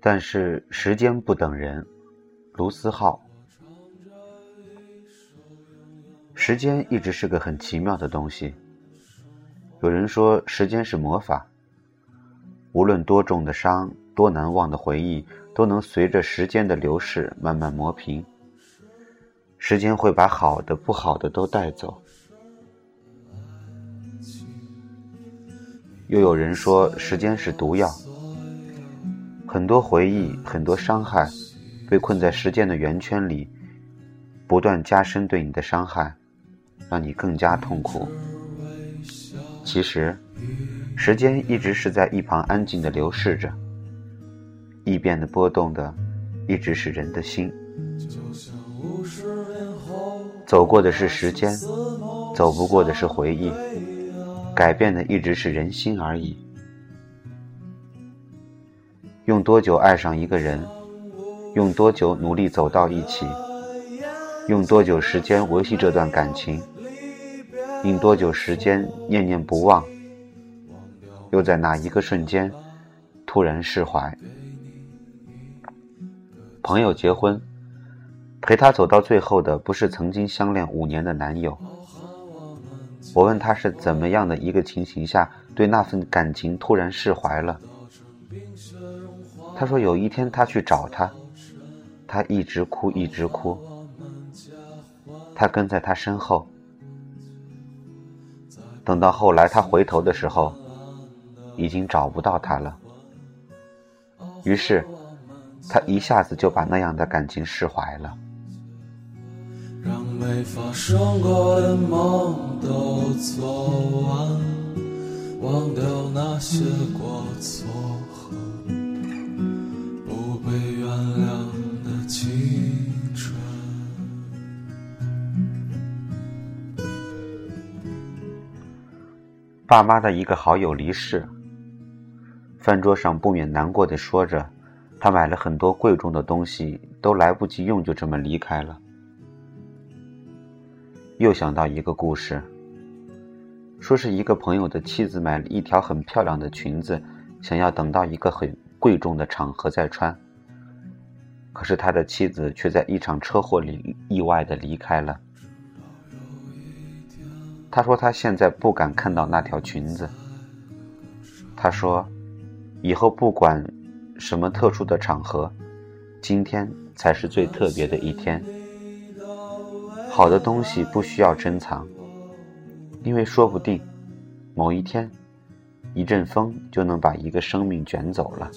但是时间不等人，卢思浩。时间一直是个很奇妙的东西。有人说，时间是魔法，无论多重的伤、多难忘的回忆，都能随着时间的流逝慢慢磨平。时间会把好的、不好的都带走。又有人说，时间是毒药，很多回忆、很多伤害，被困在时间的圆圈里，不断加深对你的伤害，让你更加痛苦。其实，时间一直是在一旁安静的流逝着，易变的波动的，一直是人的心。走过的是时间，走不过的是回忆，改变的一直是人心而已。用多久爱上一个人，用多久努力走到一起，用多久时间维系这段感情。用多久时间念念不忘，又在哪一个瞬间突然释怀？朋友结婚，陪他走到最后的不是曾经相恋五年的男友。我问他是怎么样的一个情形下对那份感情突然释怀了？他说有一天他去找他，他一直哭一直哭，他跟在他身后。等到后来，他回头的时候，已经找不到他了。于是，他一下子就把那样的感情释怀了。让没发生过的梦都做完，忘掉那些过错爸妈的一个好友离世，饭桌上不免难过的说着，他买了很多贵重的东西，都来不及用，就这么离开了。又想到一个故事，说是一个朋友的妻子买了一条很漂亮的裙子，想要等到一个很贵重的场合再穿，可是他的妻子却在一场车祸里意外的离开了。他说：“他现在不敢看到那条裙子。”他说：“以后不管什么特殊的场合，今天才是最特别的一天。好的东西不需要珍藏，因为说不定某一天，一阵风就能把一个生命卷走了。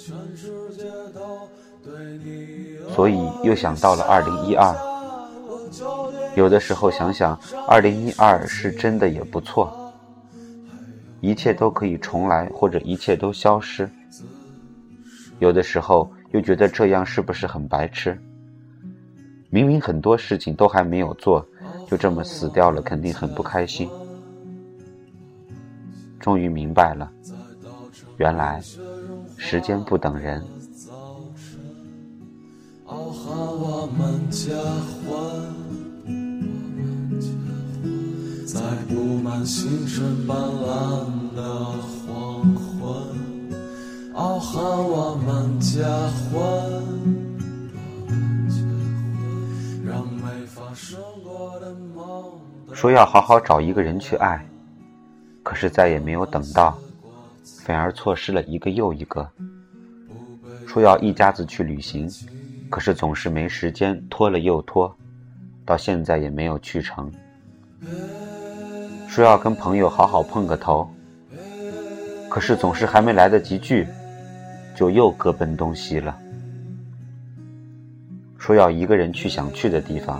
所以又想到了二零一二。”有的时候想想，二零一二是真的也不错，一切都可以重来，或者一切都消失。有的时候又觉得这样是不是很白痴？明明很多事情都还没有做，就这么死掉了，肯定很不开心。终于明白了，原来时间不等人。在布满星辰斑斓的黄昏，傲寒我们结婚。让没发生过的梦。说要好好找一个人去爱，可是再也没有等到，反而错失了一个又一个。说要一家子去旅行，可是总是没时间，拖了又拖，到现在也没有去成。说要跟朋友好好碰个头，可是总是还没来得及聚，就又各奔东西了。说要一个人去想去的地方，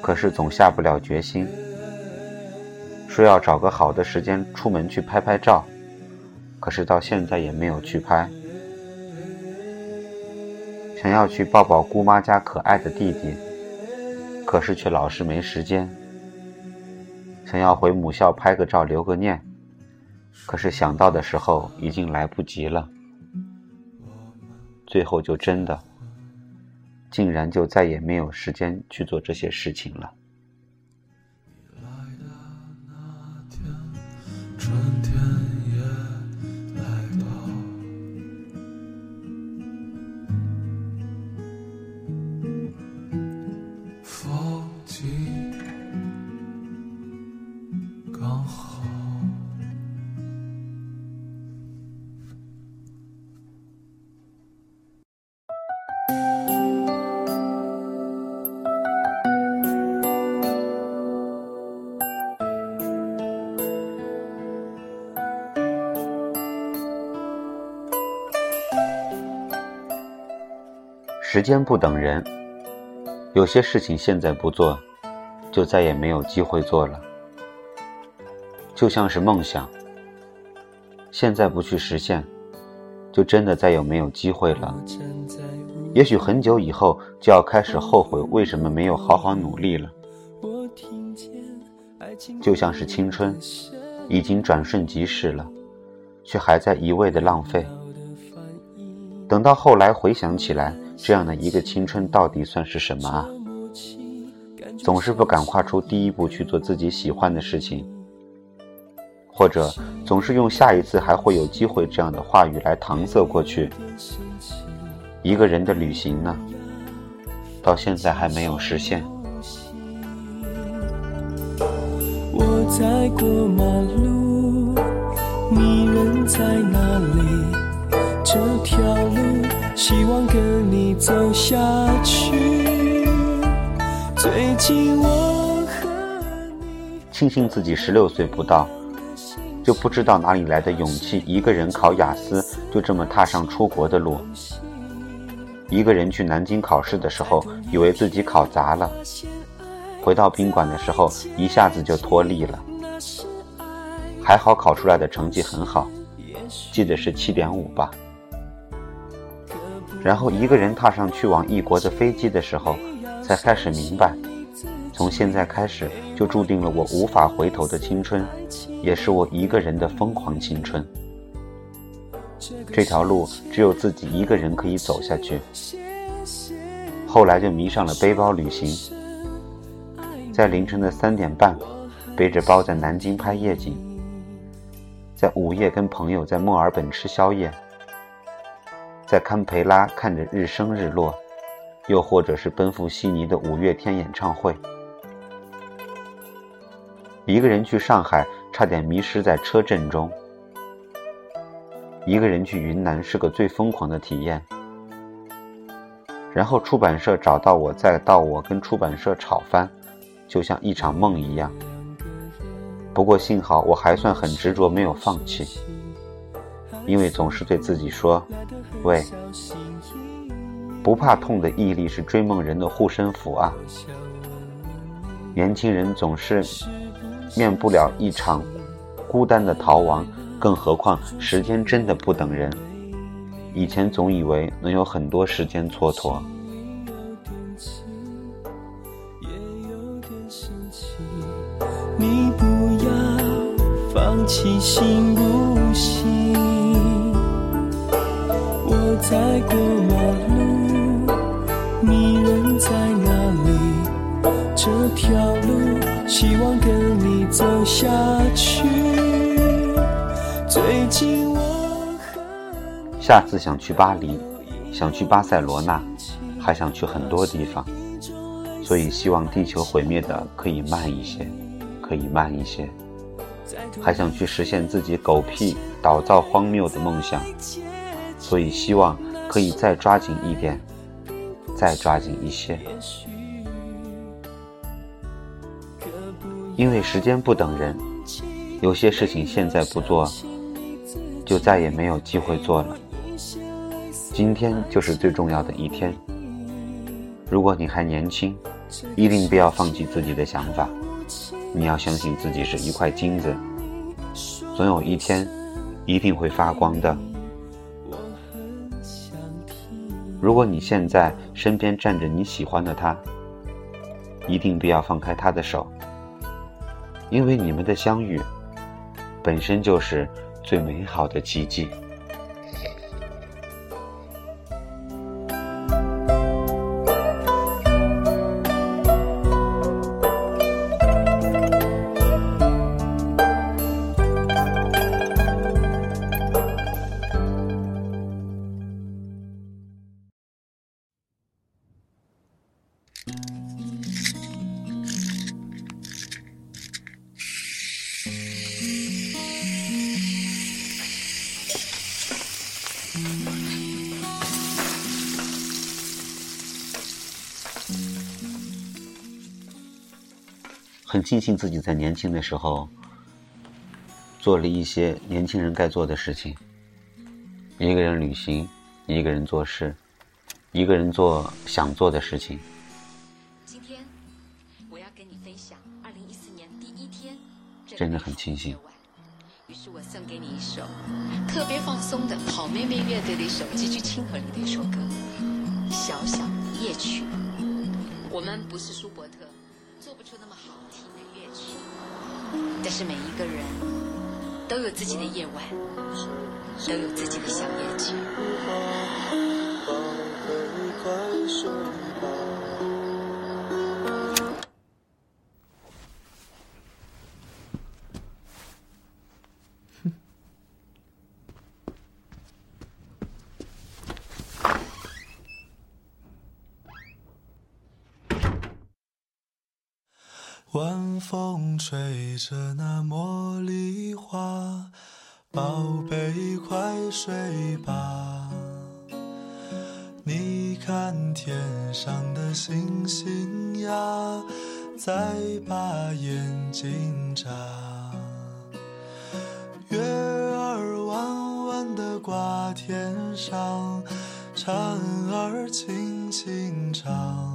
可是总下不了决心。说要找个好的时间出门去拍拍照，可是到现在也没有去拍。想要去抱抱姑妈家可爱的弟弟，可是却老是没时间。想要回母校拍个照留个念，可是想到的时候已经来不及了。最后就真的，竟然就再也没有时间去做这些事情了。时间不等人，有些事情现在不做，就再也没有机会做了。就像是梦想，现在不去实现，就真的再也没有机会了。也许很久以后就要开始后悔为什么没有好好努力了。就像是青春，已经转瞬即逝了，却还在一味的浪费。等到后来回想起来，这样的一个青春到底算是什么啊？总是不敢跨出第一步去做自己喜欢的事情。或者总是用“下一次还会有机会”这样的话语来搪塞过去。一个人的旅行呢，到现在还没有实现。我在过马路，你人在哪里？这条路，希望跟你走下去。最近我和你，庆幸自己十六岁不到。就不知道哪里来的勇气，一个人考雅思，就这么踏上出国的路。一个人去南京考试的时候，以为自己考砸了，回到宾馆的时候，一下子就脱力了。还好考出来的成绩很好，记得是七点五吧。然后一个人踏上去往异国的飞机的时候，才开始明白。从现在开始，就注定了我无法回头的青春，也是我一个人的疯狂青春。这条路只有自己一个人可以走下去。后来就迷上了背包旅行，在凌晨的三点半，背着包在南京拍夜景，在午夜跟朋友在墨尔本吃宵夜，在堪培拉看着日升日落，又或者是奔赴悉尼的五月天演唱会。一个人去上海，差点迷失在车阵中；一个人去云南，是个最疯狂的体验。然后出版社找到我，再到我跟出版社吵翻，就像一场梦一样。不过幸好我还算很执着，没有放弃，因为总是对自己说：“喂，不怕痛的毅力是追梦人的护身符啊！”年轻人总是。免不了一场孤单的逃亡，更何况时间真的不等人。以前总以为能有很多时间蹉跎。你不要放弃行不行？在过马路，你人在哪里？这条路。希望跟你走下去。最近我下次想去巴黎，想去巴塞罗那，还想去很多地方，所以希望地球毁灭的可以慢一些，可以慢一些。还想去实现自己狗屁倒灶荒谬的梦想，所以希望可以再抓紧一点，再抓紧一些。因为时间不等人，有些事情现在不做，就再也没有机会做了。今天就是最重要的一天。如果你还年轻，一定不要放弃自己的想法。你要相信自己是一块金子，总有一天一定会发光的。如果你现在身边站着你喜欢的他，一定不要放开他的手。因为你们的相遇，本身就是最美好的奇迹。很庆幸自己在年轻的时候做了一些年轻人该做的事情：一个人旅行，一个人做事，一个人做想做的事情。今天我要跟你分享二零一四年第一天，真的很庆幸。于是我送给你一首特别放松的好妹妹乐队的一首极具亲和力的一首歌《小小夜曲》。我们不是舒伯特，做不出那么但是每一个人都有自己的夜晚，都有自己的小夜曲。风吹着那茉莉花，宝贝快睡吧。你看天上的星星呀，在把眼睛眨。月儿弯弯的挂天上，蝉儿轻轻唱。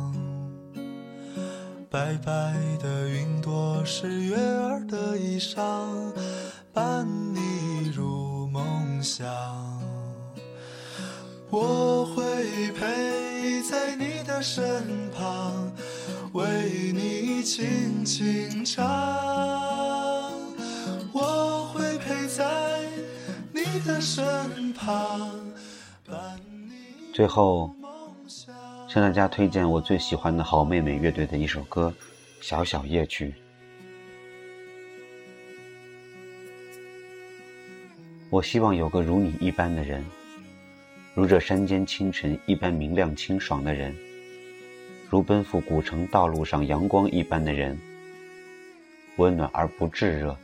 白白的云朵是月儿的衣裳，伴你入梦乡。我会陪在你的身旁，为你轻轻唱。我会陪在你的身旁，伴你最后。向大家推荐我最喜欢的好妹妹乐队的一首歌《小小夜曲》。我希望有个如你一般的人，如这山间清晨一般明亮清爽的人，如奔赴古城道路上阳光一般的人，温暖而不炙热，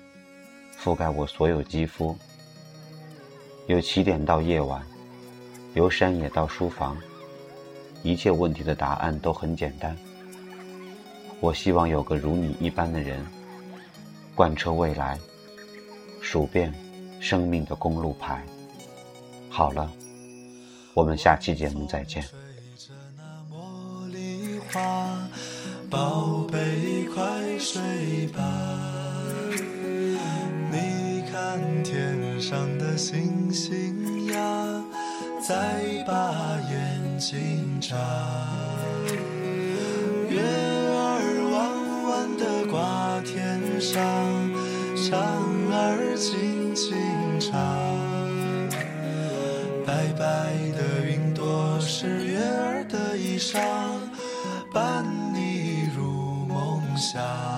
覆盖我所有肌肤。由起点到夜晚，由山野到书房。一切问题的答案都很简单。我希望有个如你一般的人，贯彻未来，数遍生命的公路牌。好了，我们下期节目再见。宝贝，快睡吧。你看天上的星星呀。在把眼睛眨，月儿弯弯的挂天上，蝉儿轻轻唱。白白的云朵是月儿的衣裳，伴你入梦乡。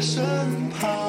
身旁。